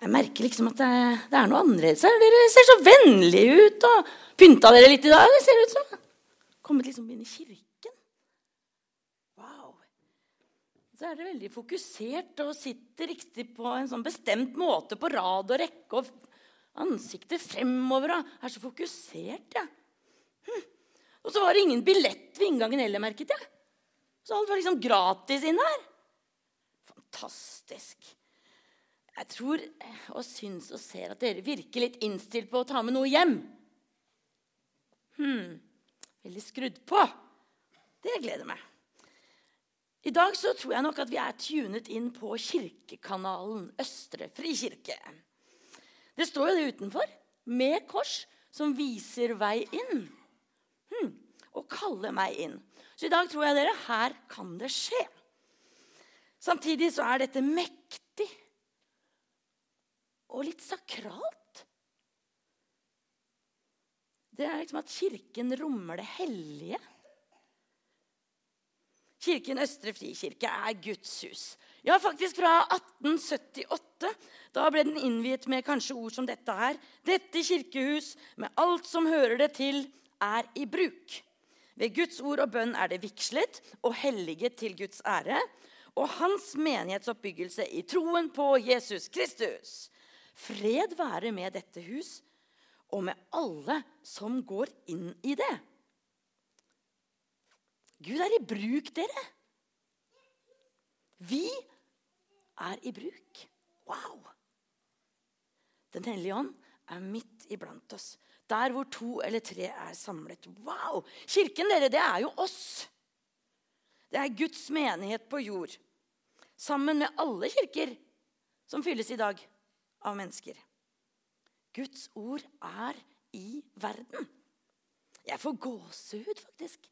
Jeg merker liksom at det, det er noe annerledes her. Dere ser så vennlige ut. og Pynta dere litt i dag? ser det ut som. Kommet liksom inn i kirken. Wow. Så er dere veldig fokusert og sitter riktig på en sånn bestemt måte på rad og rekke. og Ansiktet fremover og er så fokusert. Ja. Hm. Og så var det ingen billett ved inngangen heller, merket jeg. Så alt var liksom gratis inn her. Fantastisk. Jeg tror og syns og ser at dere virker litt innstilt på å ta med noe hjem. Hmm. Veldig skrudd på. Det gleder meg. I dag så tror jeg nok at vi er tunet inn på kirkekanalen Østre frikirke. Det står jo det utenfor, med kors, som viser vei inn. Hmm. Og kaller meg inn. Så i dag tror jeg dere her kan det skje. Samtidig så er dette mektig og litt sakralt. Det er liksom at Kirken rommer det hellige. Kirken Østre Frikirke er Guds hus. Ja, faktisk fra 1878. Da ble den innviet med kanskje ord som dette her. Dette kirkehus, med alt som hører det til, er i bruk. Ved Guds ord og bønn er det vigslet og helliget til Guds ære. Og hans menighetsoppbyggelse i troen på Jesus Kristus. Fred være med dette hus og med alle som går inn i det. Gud er i bruk, dere. Vi er i bruk. Wow! Den hellige ånd er midt iblant oss. Der hvor to eller tre er samlet. Wow! Kirken, dere, det er jo oss. Det er Guds menighet på jord. Sammen med alle kirker som fylles i dag av mennesker. Guds ord er i verden. Jeg får gåsehud, faktisk.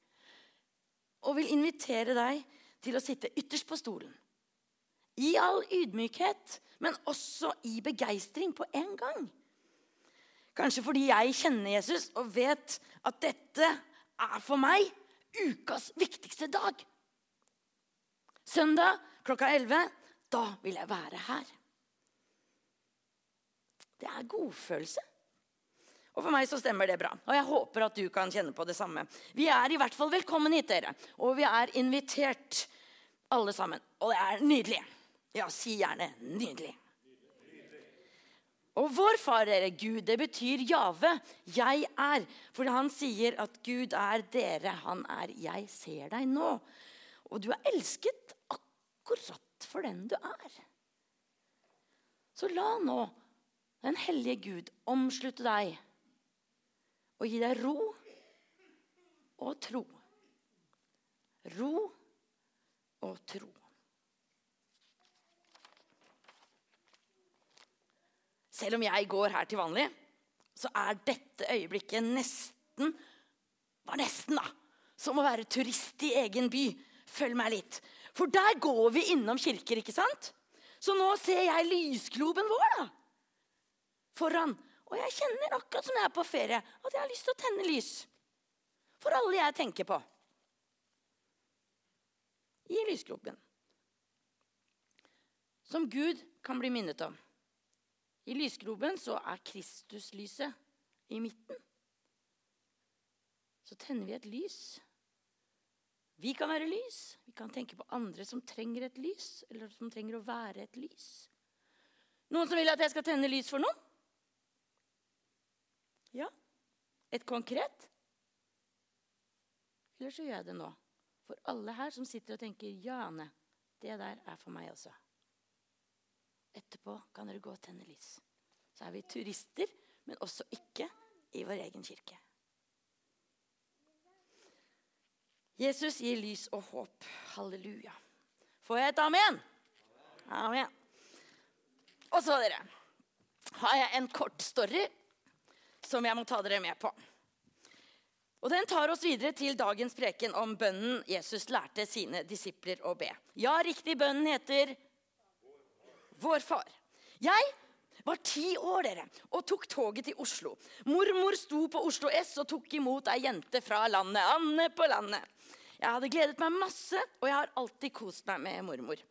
Og vil invitere deg til å sitte ytterst på stolen. I all ydmykhet, men også i begeistring på en gang. Kanskje fordi jeg kjenner Jesus og vet at dette er for meg ukas viktigste dag. Søndag klokka 11, da vil jeg være her. Det er godfølelse. Og for meg så stemmer det bra. Og jeg håper at du kan kjenne på det samme. Vi er i hvert fall velkommen hit, dere. Og vi er invitert, alle sammen. Og det er nydelig. Ja, si gjerne 'nydelig'. Og vår far, dere, Gud, det betyr Jave. Jeg er. For han sier at Gud er dere. Han er 'jeg ser deg nå'. Og du er elsket akkurat for den du er. Så la nå den hellige Gud omslutte deg og gi deg ro og tro. Ro og tro. Selv om jeg går her til vanlig, så er dette øyeblikket nesten Var nesten, da. Som å være turist i egen by. Følg meg litt. For der går vi innom kirker, ikke sant? Så nå ser jeg lysgloben vår, da foran. Og jeg kjenner akkurat som jeg er på ferie, at jeg har lyst til å tenne lys. For alle jeg tenker på. I lysgropen. Som Gud kan bli minnet om. I lysgropen så er Kristuslyset i midten. Så tenner vi et lys. Vi kan være lys. Vi kan tenke på andre som trenger et lys, eller som trenger å være et lys. Noen som vil at jeg skal tenne lys for noen? Ja. Et konkret? Eller så gjør jeg det nå. For alle her som sitter og tenker 'Ja, det der er for meg også'. Etterpå kan dere gå og tenne lys. Så er vi turister, men også ikke i vår egen kirke. Jesus gir lys og håp. Halleluja. Får jeg et amen? Amen. Og så, dere, har jeg en kort story som jeg må ta dere med på. Og Den tar oss videre til dagens preken om bønnen Jesus lærte sine disipler å be. Ja, riktig, bønnen heter Vår Far. Jeg var ti år dere, og tok toget til Oslo. Mormor sto på Oslo S og tok imot ei jente fra landet. Anne på landet. Jeg hadde gledet meg masse, og jeg har alltid kost meg med mormor.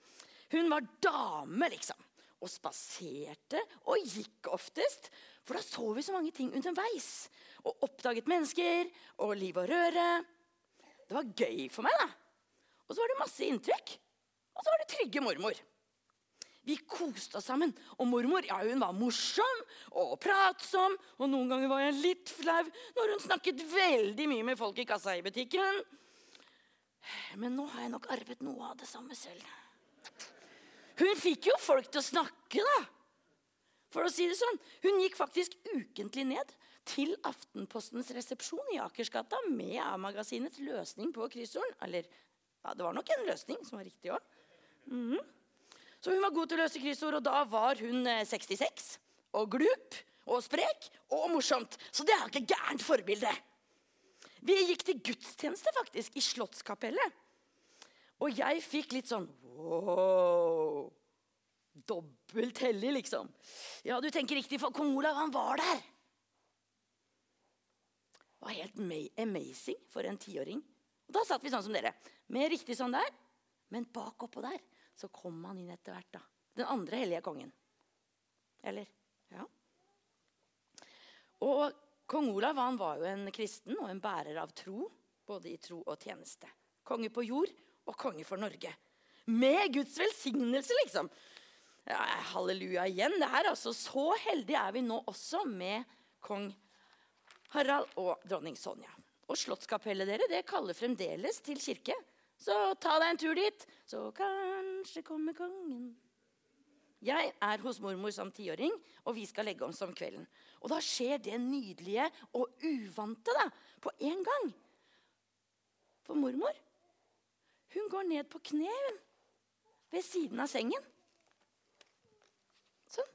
Hun var dame, liksom. og spaserte og gikk oftest. For da så vi så mange ting underveis. Og oppdaget mennesker og liv og røre. Det var gøy for meg, da. Og så var det masse inntrykk. Og så var det trygge mormor. Vi koste oss sammen. Og mormor ja, hun var morsom og pratsom. Og noen ganger var jeg litt flau når hun snakket veldig mye med folk i kassa i butikken. Men nå har jeg nok arvet noe av det samme selv. Hun fikk jo folk til å snakke, da. For å si det sånn. Hun gikk faktisk ukentlig ned til Aftenpostens resepsjon i Akersgata med A-magasinets løsning på kryssorden. Eller ja, det var nok en løsning som var riktig òg. Mm -hmm. Så hun var god til å løse kryssord, og da var hun 66. Eh, og glup og sprek og morsomt. Så det er ikke gærent forbilde. Vi gikk til gudstjeneste faktisk i Slottskapellet. Og jeg fikk litt sånn wow. Dobbelt hellig, liksom. Ja, du tenker riktig, for kong Olav han var der. Det var helt amazing for en tiåring. Da satt vi sånn som dere. Med riktig sånn der. Men bak oppå der så kom han inn etter hvert. da. Den andre hellige kongen. Eller? Ja. Og kong Olav han var jo en kristen og en bærer av tro. Både i tro og tjeneste. Konge på jord og konge for Norge. Med Guds velsignelse, liksom. Ja, halleluja igjen. Det er altså Så heldige er vi nå også med kong Harald og dronning Sonja. Og Slottskapellet dere, det kaller fremdeles til kirke. Så ta deg en tur dit, så kanskje kommer kongen. Jeg er hos mormor som tiåring, og vi skal legge om som kvelden. Og da skjer det nydelige og uvante da, på en gang. For mormor hun går ned på kne ved siden av sengen. Sånn.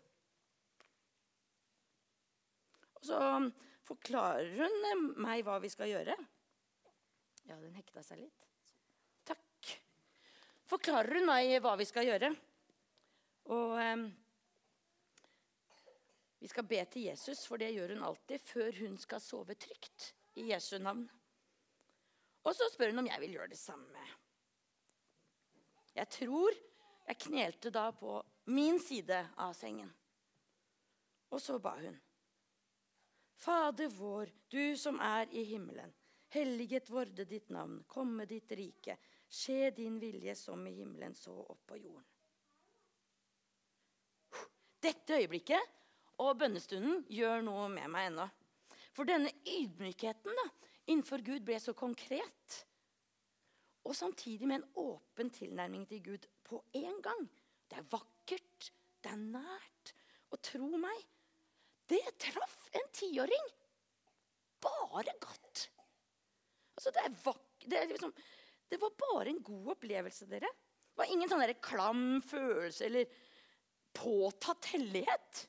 Og så forklarer hun meg hva vi skal gjøre. Ja, den hekta seg litt Takk. forklarer hun meg hva vi skal gjøre. Og eh, vi skal be til Jesus, for det gjør hun alltid før hun skal sove trygt i Jesu navn. Og så spør hun om jeg vil gjøre det samme. Jeg tror jeg knelte da på min side av sengen. Og så ba hun. Fader vår, du som er i himmelen. Helliget vorde ditt navn. Komme ditt rike. Skje din vilje som i himmelen, så opp på jorden. Dette øyeblikket og bønnestunden gjør noe med meg ennå. For denne ydmykheten da, innenfor Gud ble så konkret. Og samtidig med en åpen tilnærming til Gud på en gang. Det er vakkert, det er nært. Og tro meg, det traff en tiåring. Bare godt. Altså, det. Det liksom det var bare en god opplevelse, dere. Det var ingen sånn klam følelse eller påtatt hellighet.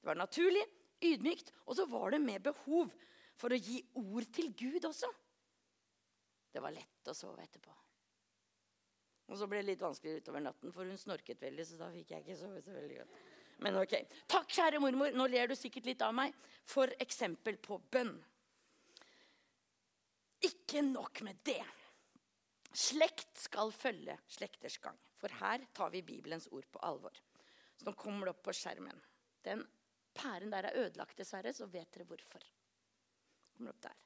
Det var naturlig, ydmykt, og så var det med behov for å gi ord til Gud også. Det var lett å sove etterpå. Og så ble det litt vanskelig utover natten, for hun snorket veldig. så da fikk jeg ikke sove så veldig godt. Men ok. Takk, kjære mormor. Nå ler du sikkert litt av meg. For eksempel på bønn. Ikke nok med det. Slekt skal følge slekters gang. For her tar vi Bibelens ord på alvor. Så nå kommer det opp på skjermen. Den pæren der er ødelagt, dessverre, så vet dere hvorfor. Kommer opp der.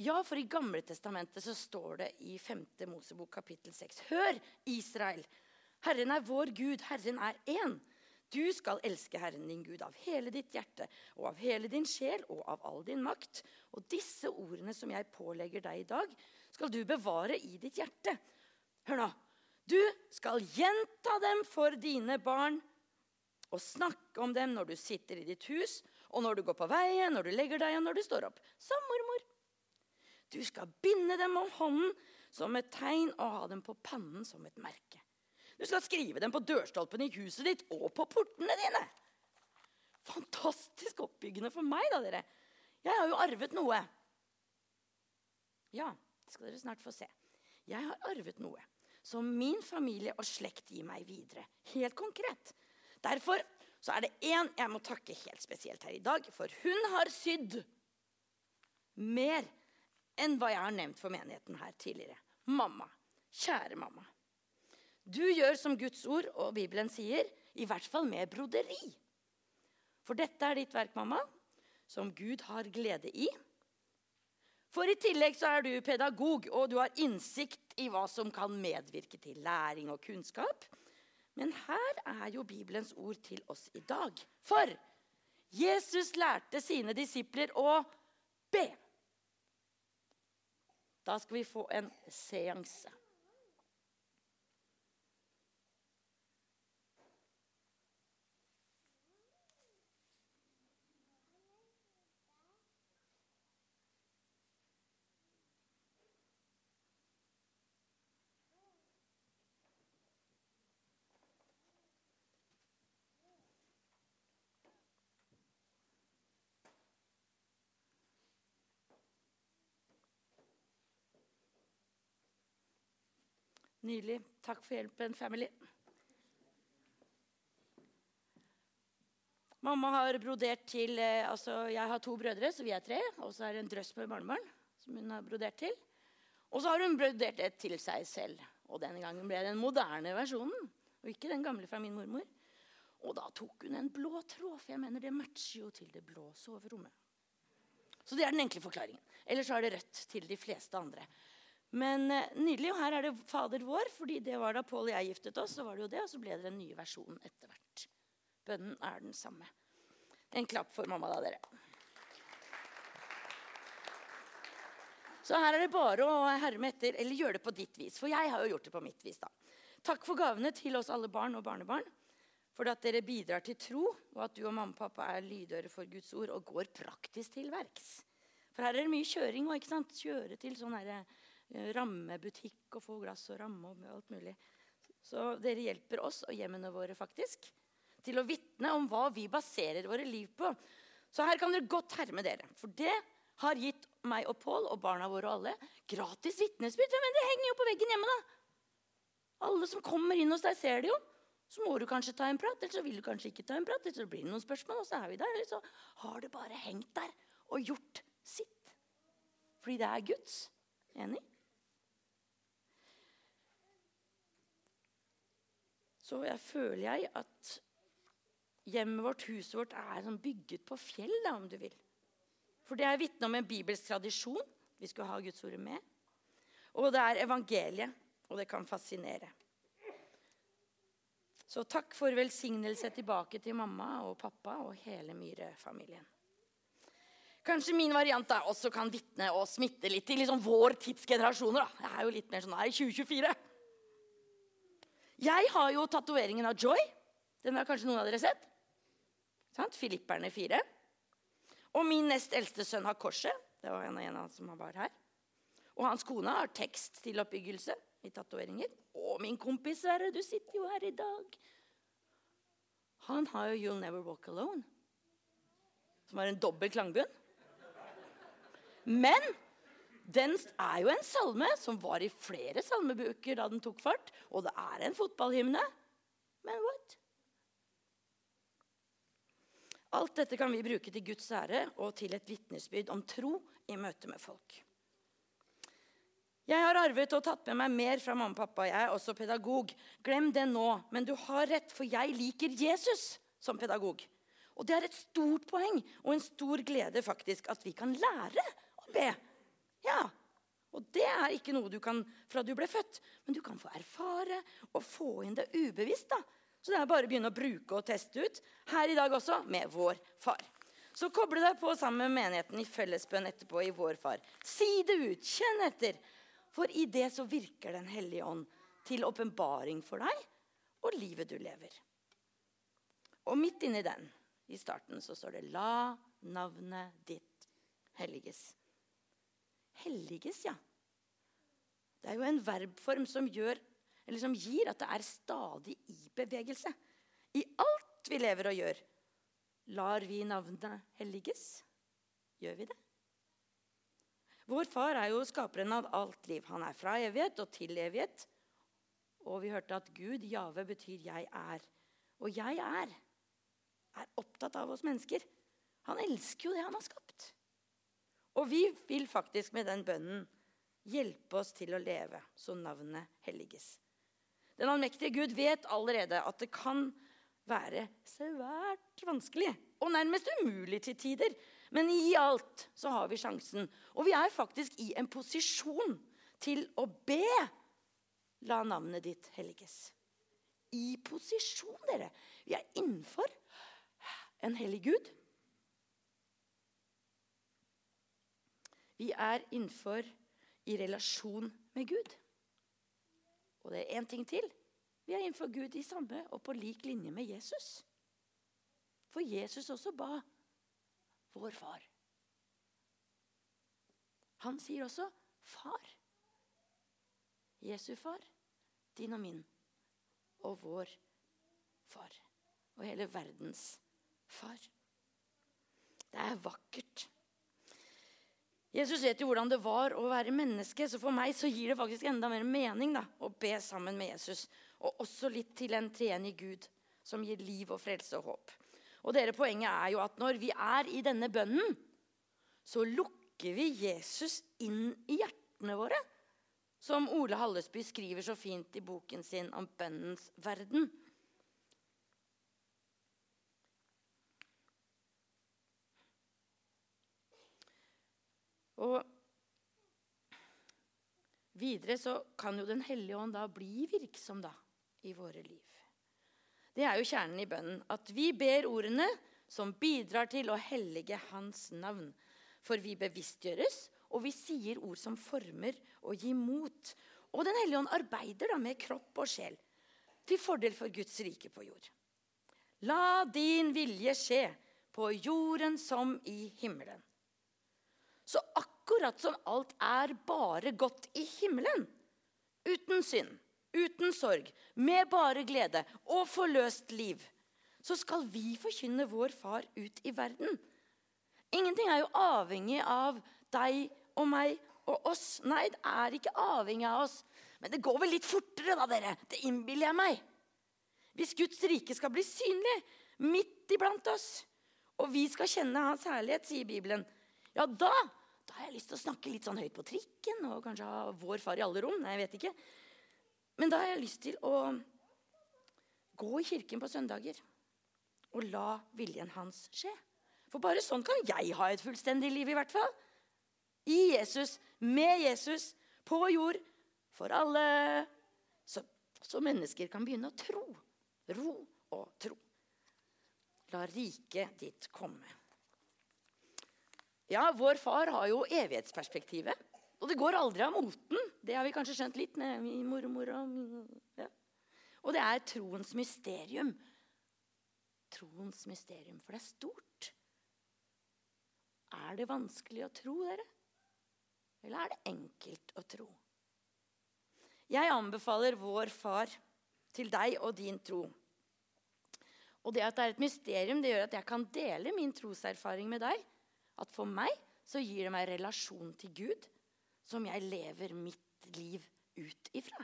Ja, for i Gamle Testamentet så står det i 5. Mosebok kapittel 6. Hør, Israel! Herren er vår Gud, Herren er én. Du skal elske Herren din Gud av hele ditt hjerte og av hele din sjel og av all din makt. Og disse ordene som jeg pålegger deg i dag, skal du bevare i ditt hjerte. Hør nå. Du skal gjenta dem for dine barn og snakke om dem når du sitter i ditt hus, og når du går på veien, når du legger deg, og når du står opp. Som mormor. Du skal binde dem om hånden som et tegn og ha dem på pannen som et merke. Du skal skrive dem på dørstolpen i huset ditt og på portene dine. Fantastisk oppbyggende for meg, da, dere. Jeg har jo arvet noe. Ja, det skal dere snart få se. Jeg har arvet noe som min familie og slekt gir meg videre. Helt konkret. Derfor så er det én jeg må takke helt spesielt her i dag, for hun har sydd mer enn hva jeg har nevnt for menigheten her tidligere. Mamma. Kjære mamma. Du gjør som Guds ord og Bibelen sier. I hvert fall med broderi. For dette er ditt verk, mamma, som Gud har glede i. For i tillegg så er du pedagog, og du har innsikt i hva som kan medvirke til læring og kunnskap. Men her er jo Bibelens ord til oss i dag. For Jesus lærte sine disipler å be. Da skal vi få en seanse. Nydelig. Takk for hjelpen, family. Mamma har brodert til eh, altså Jeg har to brødre, så vi er tre. Og så er det en drøss med barnebarn som hun har brodert til. Og så har hun brodert et til seg selv. Og denne gangen ble det den moderne versjonen. Og ikke den gamle fra min mormor. Og da tok hun en blå tråd, for jeg mener det matcher jo til det blå soverommet. Så det er den enkle forklaringen. Ellers så er det rødt til de fleste andre. Men eh, nydelig. Og her er det Fader vår, fordi det var da Pål og jeg giftet oss. så var det jo det, Og så ble det den nye versjonen etter hvert. Bønnen er den samme. En klapp for mamma, da, dere. Så her er det bare å herme etter, eller gjøre det på ditt vis. For jeg har jo gjort det på mitt vis. da. Takk for gavene til oss alle barn og barnebarn. For at dere bidrar til tro, og at du og mamma og pappa er lydøre for Guds ord og går praktisk til verks. For her er det mye kjøring. òg. Kjøre til sånn herre Eh, rammebutikk og få glass og ramme og alt mulig. Så dere hjelper oss og hjemmene våre faktisk til å vitne om hva vi baserer våre liv på. Så her kan dere godt herme dere. For det har gitt meg og Pål og barna våre og alle gratis vitnesbyrd. Men det henger jo på veggen hjemme, da. Alle som kommer inn hos deg, ser det jo. Så må du kanskje ta en prat, eller så vil du kanskje ikke ta en prat. Eller så blir det noen spørsmål, og så er vi der. Eller så har det bare hengt der og gjort sitt. Fordi det er Guds. Enig? Så jeg føler jeg at hjemmet vårt, huset vårt, er sånn bygget på fjell, da, om du vil. For det er vitne om en bibelsk tradisjon. Vi skal ha Guds ord med. Og det er evangeliet, og det kan fascinere. Så takk for velsignelse tilbake til mamma og pappa og hele Myhre-familien. Kanskje min variant da også kan vitne og smitte litt til liksom vår tidsgenerasjoner. da. Jeg er jo litt mer sånn her i 2024. Jeg har jo tatoveringen av Joy. Den har kanskje noen av dere sett? Sant? Filipperne 4. Og min nest eldste sønn har korset. Det var en av en som var her. Og hans kone har tekst til oppbyggelse i tatoveringer. Og min kompis Sverre, du sitter jo her i dag. Han har jo 'You'll Never Walk Alone', som har en dobbel klangbunn. Men den er jo en salme som var i flere salmebøker da den tok fart. Og det er en fotballhymne. Men what? Alt dette kan vi bruke til Guds ære og til et vitnesbyrd om tro i møte med folk. Jeg har arvet og tatt med meg mer fra mamma og pappa. Jeg er også pedagog. Glem det nå, men du har rett, for jeg liker Jesus som pedagog. Og det er et stort poeng og en stor glede faktisk at vi kan lære å be ja, og det er ikke noe du kan fra du ble født, men du kan få erfare og få inn det ubevisst. da. Så det er bare å begynne å bruke og teste ut her i dag også med vår far. Så koble deg på sammen med menigheten i fellesbønn etterpå i vår far. Si det ut, kjenn etter. For i det så virker Den hellige ånd til åpenbaring for deg og livet du lever. Og midt inni den, i starten, så står det 'La navnet ditt helliges' helliges, ja. Det er jo en verbform som, gjør, som gir at det er stadig i bevegelse. I alt vi lever og gjør, lar vi navnet helliges. Gjør vi det? Vår far er jo skaperen av alt liv. Han er fra evighet og til evighet. Og vi hørte at Gud, Jave, betyr 'jeg er'. Og 'jeg er' er opptatt av oss mennesker. Han elsker jo det han har skapt. Og vi vil faktisk med den bønnen hjelpe oss til å leve så navnet helliges. Den allmektige Gud vet allerede at det kan være svært vanskelig. Og nærmest umulig til tider. Men i alt så har vi sjansen. Og vi er faktisk i en posisjon til å be. La navnet ditt helliges. I posisjon, dere. Vi er innenfor en hellig Gud. Vi er innenfor i relasjon med Gud. Og det er én ting til. Vi er innenfor Gud i samme og på lik linje med Jesus. For Jesus også ba vår far. Han sier også 'far'. Jesu far, din og min og vår far. Og hele verdens far. Det er vakkert. Jesus vet jo hvordan det var å være menneske, så for meg så gir det faktisk enda mer mening da, å be sammen med Jesus. Og også litt til en treenig Gud som gir liv og frelse og håp. Og dere, Poenget er jo at når vi er i denne bønnen, så lukker vi Jesus inn i hjertene våre. Som Ole Hallesby skriver så fint i boken sin om bønnens verden. Og videre så kan jo Den hellige ånd da bli virksom da, i våre liv. Det er jo kjernen i bønnen. At vi ber ordene som bidrar til å hellige Hans navn. For vi bevisstgjøres, og vi sier ord som former og gir mot. Og Den hellige ånd arbeider da med kropp og sjel til fordel for Guds rike på jord. La din vilje skje på jorden som i himmelen. Så akkurat som alt er bare godt i himmelen, uten synd, uten sorg, med bare glede og forløst liv, så skal vi forkynne vår far ut i verden. Ingenting er jo avhengig av deg og meg og oss. Nei, det er ikke avhengig av oss. Men det går vel litt fortere, da, dere. Det innbiller jeg meg. Hvis Guds rike skal bli synlig midt iblant oss, og vi skal kjenne Hans herlighet, sier Bibelen, ja, da da har jeg lyst til å snakke litt sånn høyt på trikken og kanskje ha vår far i alle rom. Nei, jeg vet ikke. Men da har jeg lyst til å gå i kirken på søndager og la viljen hans skje. For bare sånn kan jeg ha et fullstendig liv, i hvert fall. I Jesus, med Jesus, på jord, for alle. Så, så mennesker kan begynne å tro. Ro og tro. La riket ditt komme. Ja, vår far har jo evighetsperspektivet. Og det går aldri av moten. Det har vi kanskje skjønt litt med min mormor. Og, ja. og det er troens mysterium. Troens mysterium, for det er stort. Er det vanskelig å tro, dere? Eller er det enkelt å tro? Jeg anbefaler vår far til deg og din tro. Og det at det er et mysterium, det gjør at jeg kan dele min troserfaring med deg at for meg så gir det meg relasjon til Gud som jeg lever mitt liv ut ifra.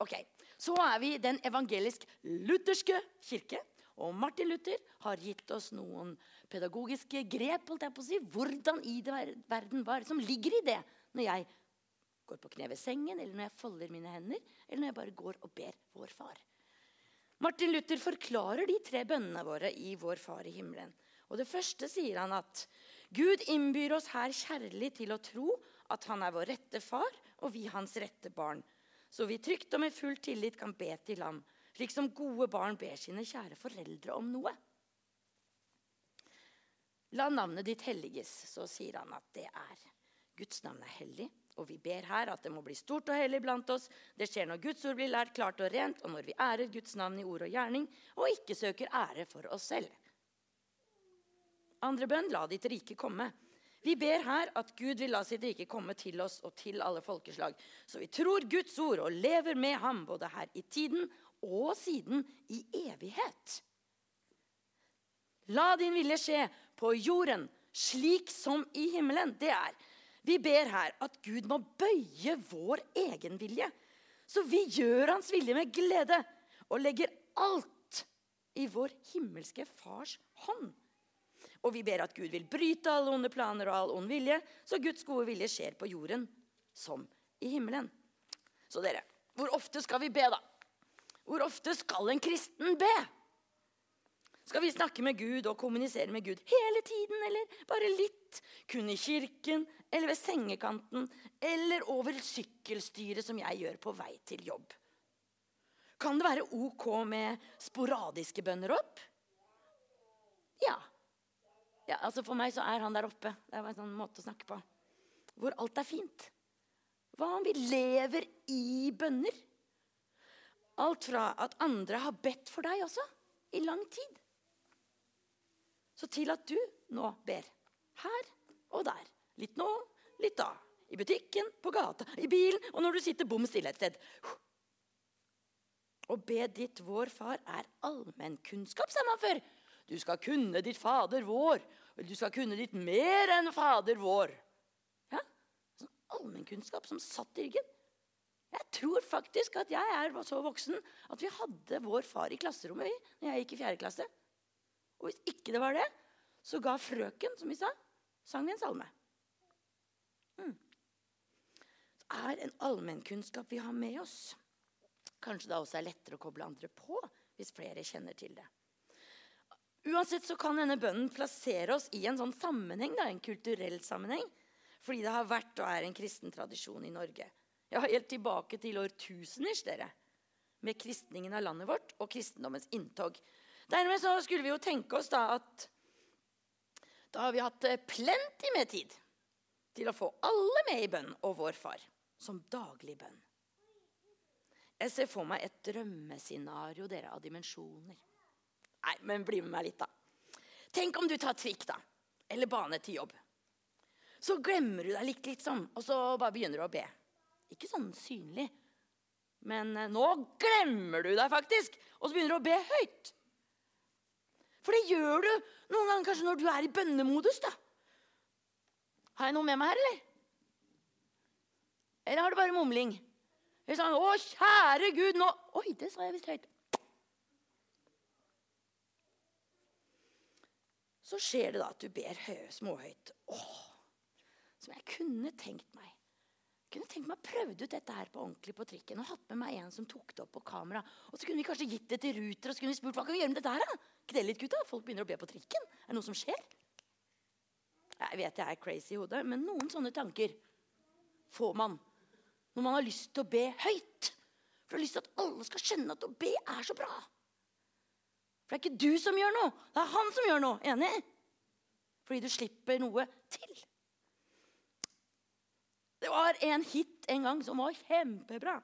Ok, Så er vi den evangelisk-lutherske kirke. Og Martin Luther har gitt oss noen pedagogiske grep holdt jeg på å si, hvordan i verden var, som ligger i det når jeg går på kne ved sengen, eller når jeg folder mine hender, eller når jeg bare går og ber vår far. Martin Luther forklarer de tre bønnene våre i Vår Far i himmelen. Og det første sier han at Gud innbyr oss her kjærlig til å tro at han er vår rette far, og vi hans rette barn. Så vi trygt og med full tillit kan be til ham, slik som gode barn ber sine kjære foreldre om noe. La navnet ditt helliges, så sier han at det er. Guds navn er hellig, og vi ber her at det må bli stort og hellig blant oss. Det skjer når Guds ord blir lært klart og rent, og når vi ærer Guds navn i ord og gjerning, og ikke søker ære for oss selv. Andre bønn la ditt rike komme. Vi ber her at Gud vil la sitt rike komme til oss og til alle folkeslag. Så vi tror Guds ord og lever med ham både her i tiden og siden i evighet. La din vilje skje på jorden slik som i himmelen. Det er Vi ber her at Gud må bøye vår egen vilje. Så vi gjør hans vilje med glede og legger alt i vår himmelske fars hånd. Og vi ber at Gud vil bryte alle onde planer og all ond vilje, så Guds gode vilje skjer på jorden som i himmelen. Så dere, hvor ofte skal vi be, da? Hvor ofte skal en kristen be? Skal vi snakke med Gud og kommunisere med Gud hele tiden, eller bare litt? Kun i kirken, eller ved sengekanten, eller over sykkelstyret som jeg gjør på vei til jobb? Kan det være ok med sporadiske bønner opp? Ja. Ja. altså For meg så er han der oppe. Det var en sånn måte å snakke på. Hvor alt er fint. Hva om vi lever i bønner? Alt fra at andre har bedt for deg også, i lang tid. Så til at du nå ber. Her og der. Litt nå, litt da. I butikken, på gata, i bilen og når du sitter bom stille et sted. Å be ditt vår far er allmennkunnskap, sa man før. Du skal kunne ditt Fader vår. Du skal kunne ditt mer enn Fader vår. Ja, sånn Allmennkunnskap som satt i ryggen. Jeg tror faktisk at jeg er så voksen at vi hadde vår far i klasserommet vi, når jeg gikk i fjerde klasse. Og hvis ikke det var det, så ga frøken, som vi sa, sang vi en salme. Mm. Det er en allmennkunnskap vi har med oss. Kanskje det også er lettere å koble andre på hvis flere kjenner til det. Uansett så kan denne bønnen plassere oss i en sånn sammenheng, da, en kulturell sammenheng. Fordi det har vært og er en kristen tradisjon i Norge. Ja, Helt tilbake til årtuseners, dere. Med kristningen av landet vårt og kristendommens inntog. Dermed så skulle vi jo tenke oss da at da har vi hatt eh, plenty med tid til å få alle med i bønn og vår far som daglig bønn. Jeg ser for meg et drømmescenario dere, av dimensjoner. Nei, men bli med meg litt, da. Tenk om du tar trikk, da. Eller bane til jobb. Så glemmer du deg litt, liksom, og så bare begynner du å be. Ikke sånn synlig. Men eh, nå glemmer du deg faktisk, og så begynner du å be høyt. For det gjør du noen ganger kanskje når du er i bønnemodus. da. Har jeg noe med meg her, eller? Eller har du bare mumling? Eller sånn 'Å, kjære Gud, nå Oi, det sa jeg visst høyt. Så skjer det da at du ber småhøyt. Åh, som jeg kunne tenkt meg. Jeg kunne tenkt meg prøvd ut dette her på ordentlig på trikken og hatt med meg en som tok det opp på kamera. Og så kunne vi kanskje gitt det til Ruter og så kunne vi spurt hva kan vi gjøre med dette her. da? ikke det litt, gutta? Folk begynner å be på trikken. Er det noe som skjer? Jeg vet jeg er crazy i hodet, men noen sånne tanker får man når man har lyst til å be høyt. For du har lyst til at alle skal skjønne at å be er så bra. For det er ikke du som gjør noe, det er han som gjør noe. Enig? Fordi du slipper noe til. Det var en hit en gang som var kjempebra.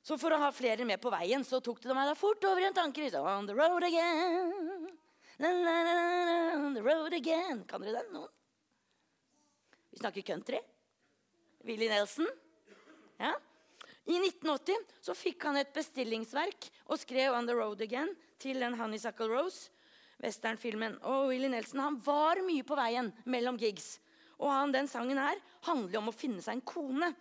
Så for å ha flere med på veien så tok det meg da fort over i en tanke. On the road again, la, la, la, on the road again. Kan dere den? Noen? Vi snakker country. Willy Nelson. Ja. I 1980 så fikk han et bestillingsverk og skrev 'On the Road Again' til den Honeysuckle Rose, westernfilmen. Og Willie Nelson han var mye på veien mellom gigs. Og han, den sangen her handler om å finne seg en kone.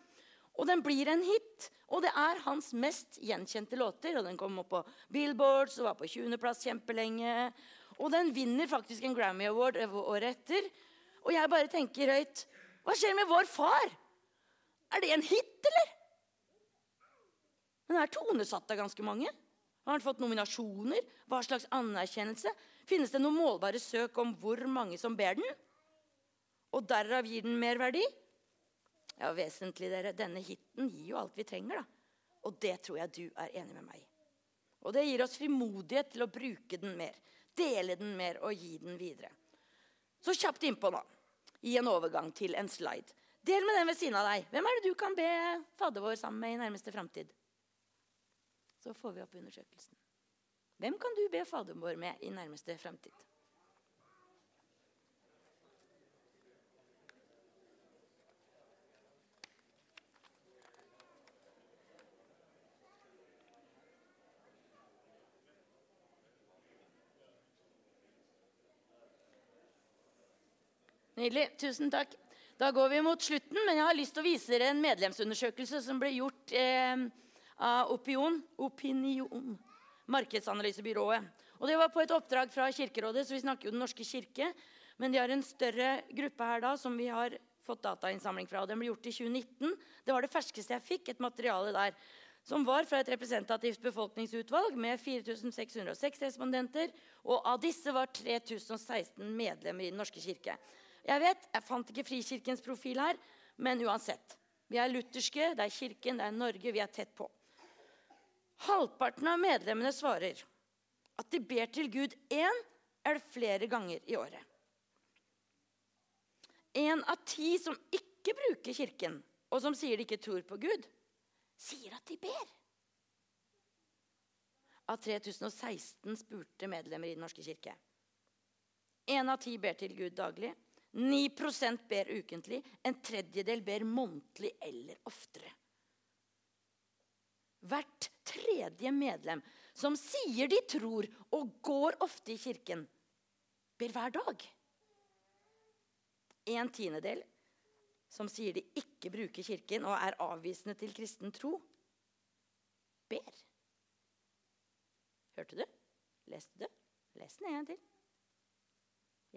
Og den blir en hit. Og det er hans mest gjenkjente låter. Og den kom opp på Billboards og var på 20.-plass kjempelenge. Og den vinner faktisk en Grammy Award året etter. Og jeg bare tenker høyt Hva skjer med vår far? Er det en hit, eller? Den er tonesatt av ganske mange. Har den fått nominasjoner? Hva slags anerkjennelse? Finnes det noen målbare søk om hvor mange som ber den? Og derav gir den mer verdi? Ja, vesentlig, dere. Denne hiten gir jo alt vi trenger, da. Og det tror jeg du er enig med meg i. Og det gir oss frimodighet til å bruke den mer. Dele den mer og gi den videre. Så kjapt innpå nå, i en overgang til en slide. Del med den ved siden av deg. Hvem er det du kan be Fader vår sammen med i nærmeste framtid? Så får vi opp undersøkelsen. Hvem kan du be Faderen vår med i nærmeste framtid? Nydelig. Tusen takk. Da går vi mot slutten, men jeg har lyst til å vise dere en medlemsundersøkelse som ble gjort eh, av Opion, Opinion, markedsanalysebyrået. Og Det var på et oppdrag fra Kirkerådet, så vi snakker jo Den norske kirke. Men de har en større gruppe her da, som vi har fått datainnsamling fra. og Den ble gjort i 2019. Det var det ferskeste jeg fikk, et materiale der. som var fra et representativt befolkningsutvalg med 4606 respondenter. Og av disse var 3016 medlemmer i Den norske kirke. Jeg vet, jeg fant ikke Frikirkens profil her, men uansett. Vi er lutherske, det er Kirken, det er Norge. Vi er tett på. Halvparten av medlemmene svarer at de ber til Gud én eller flere ganger i året. En av ti som ikke bruker Kirken, og som sier de ikke tror på Gud, sier at de ber. Av 3016 spurte medlemmer i Den norske kirke. Én av ti ber til Gud daglig. 9% ber ukentlig. En tredjedel ber månedlig eller oftere. Hvert tredje medlem som sier de tror og går ofte i kirken, ber hver dag. En tiendedel som sier de ikke bruker Kirken og er avvisende til kristen tro, ber. Hørte du? Leste du? Les den en gang til.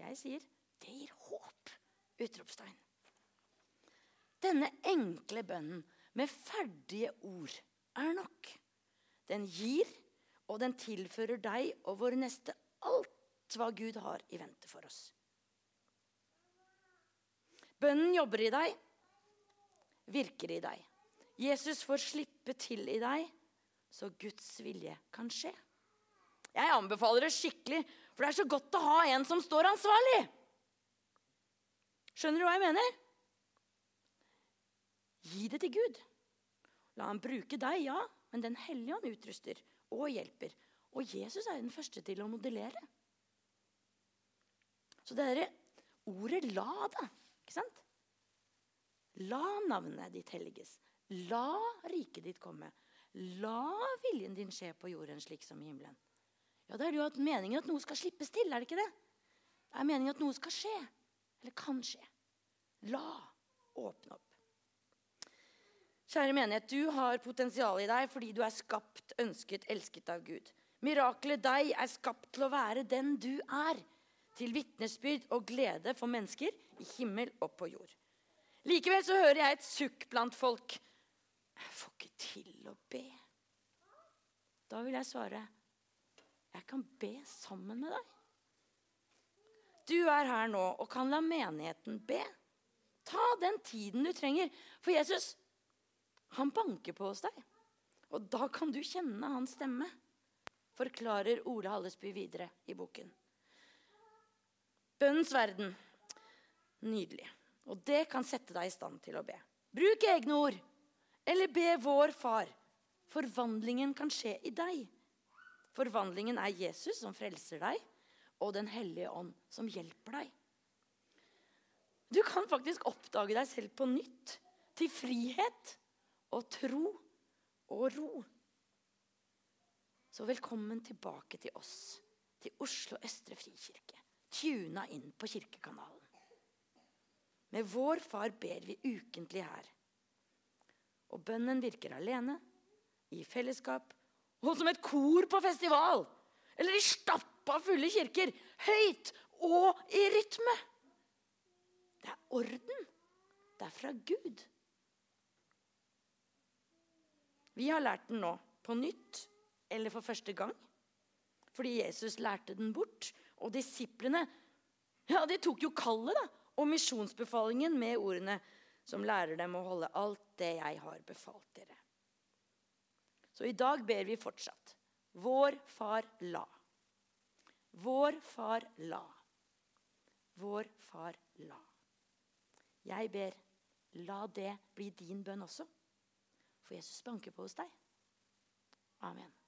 Jeg sier det gir håp! Utropstegn. Denne enkle bønnen med ferdige ord er nok. Den gir, og den tilfører deg og vår neste alt hva Gud har i vente for oss. Bønnen jobber i deg, virker i deg. Jesus får slippe til i deg, så Guds vilje kan skje. Jeg anbefaler det skikkelig, for det er så godt å ha en som står ansvarlig. Skjønner du hva jeg mener? Gi det til Gud. La han bruke deg, ja, men Den hellige ånd utruster og hjelper. Og Jesus er den første til å modellere. Så det derre ordet 'la', da ikke sant? La navnet ditt helliges. La riket ditt komme. La viljen din skje på jorden slik som i himmelen. Ja, Da er det jo at meningen at noe skal slippes til. er det ikke det? Det er meningen at noe skal skje. Eller kan skje. La åpne opp. Kjære menighet, du har potensial i deg fordi du er skapt, ønsket, elsket av Gud. Miraklet deg er skapt til å være den du er til vitnesbyrd og glede for mennesker i himmel og på jord. Likevel så hører jeg et sukk blant folk. Jeg får ikke til å be. Da vil jeg svare jeg kan be sammen med deg. Du er her nå og kan la menigheten be. Ta den tiden du trenger. For Jesus, han banker på hos deg. Og da kan du kjenne hans stemme, forklarer Ole Hallesby videre i boken. Bønnens verden. Nydelig. Og det kan sette deg i stand til å be. Bruk egne ord. Eller be vår far. Forvandlingen kan skje i deg. Forvandlingen er Jesus som frelser deg, og Den hellige ånd som hjelper deg. Du kan faktisk oppdage deg selv på nytt. Til frihet og tro og ro. Så velkommen tilbake til oss, til Oslo Østre Frikirke tuna inn på kirkekanalen. Med vår far ber vi ukentlig her. Og bønnen virker alene, i fellesskap og som et kor på festival. Eller i stappa fulle kirker. Høyt og i rytme. Det er orden. Det er fra Gud. Vi har lært den nå på nytt eller for første gang. Fordi Jesus lærte den bort og disiplene ja, de tok jo kallet da, og misjonsbefalingen med ordene som lærer dem å holde alt det jeg har befalt dere. Så i dag ber vi fortsatt. Vår far la. Vår far la. Vår far la. Jeg ber, la det bli din bønn også. For Jesus banker på hos deg. Amen.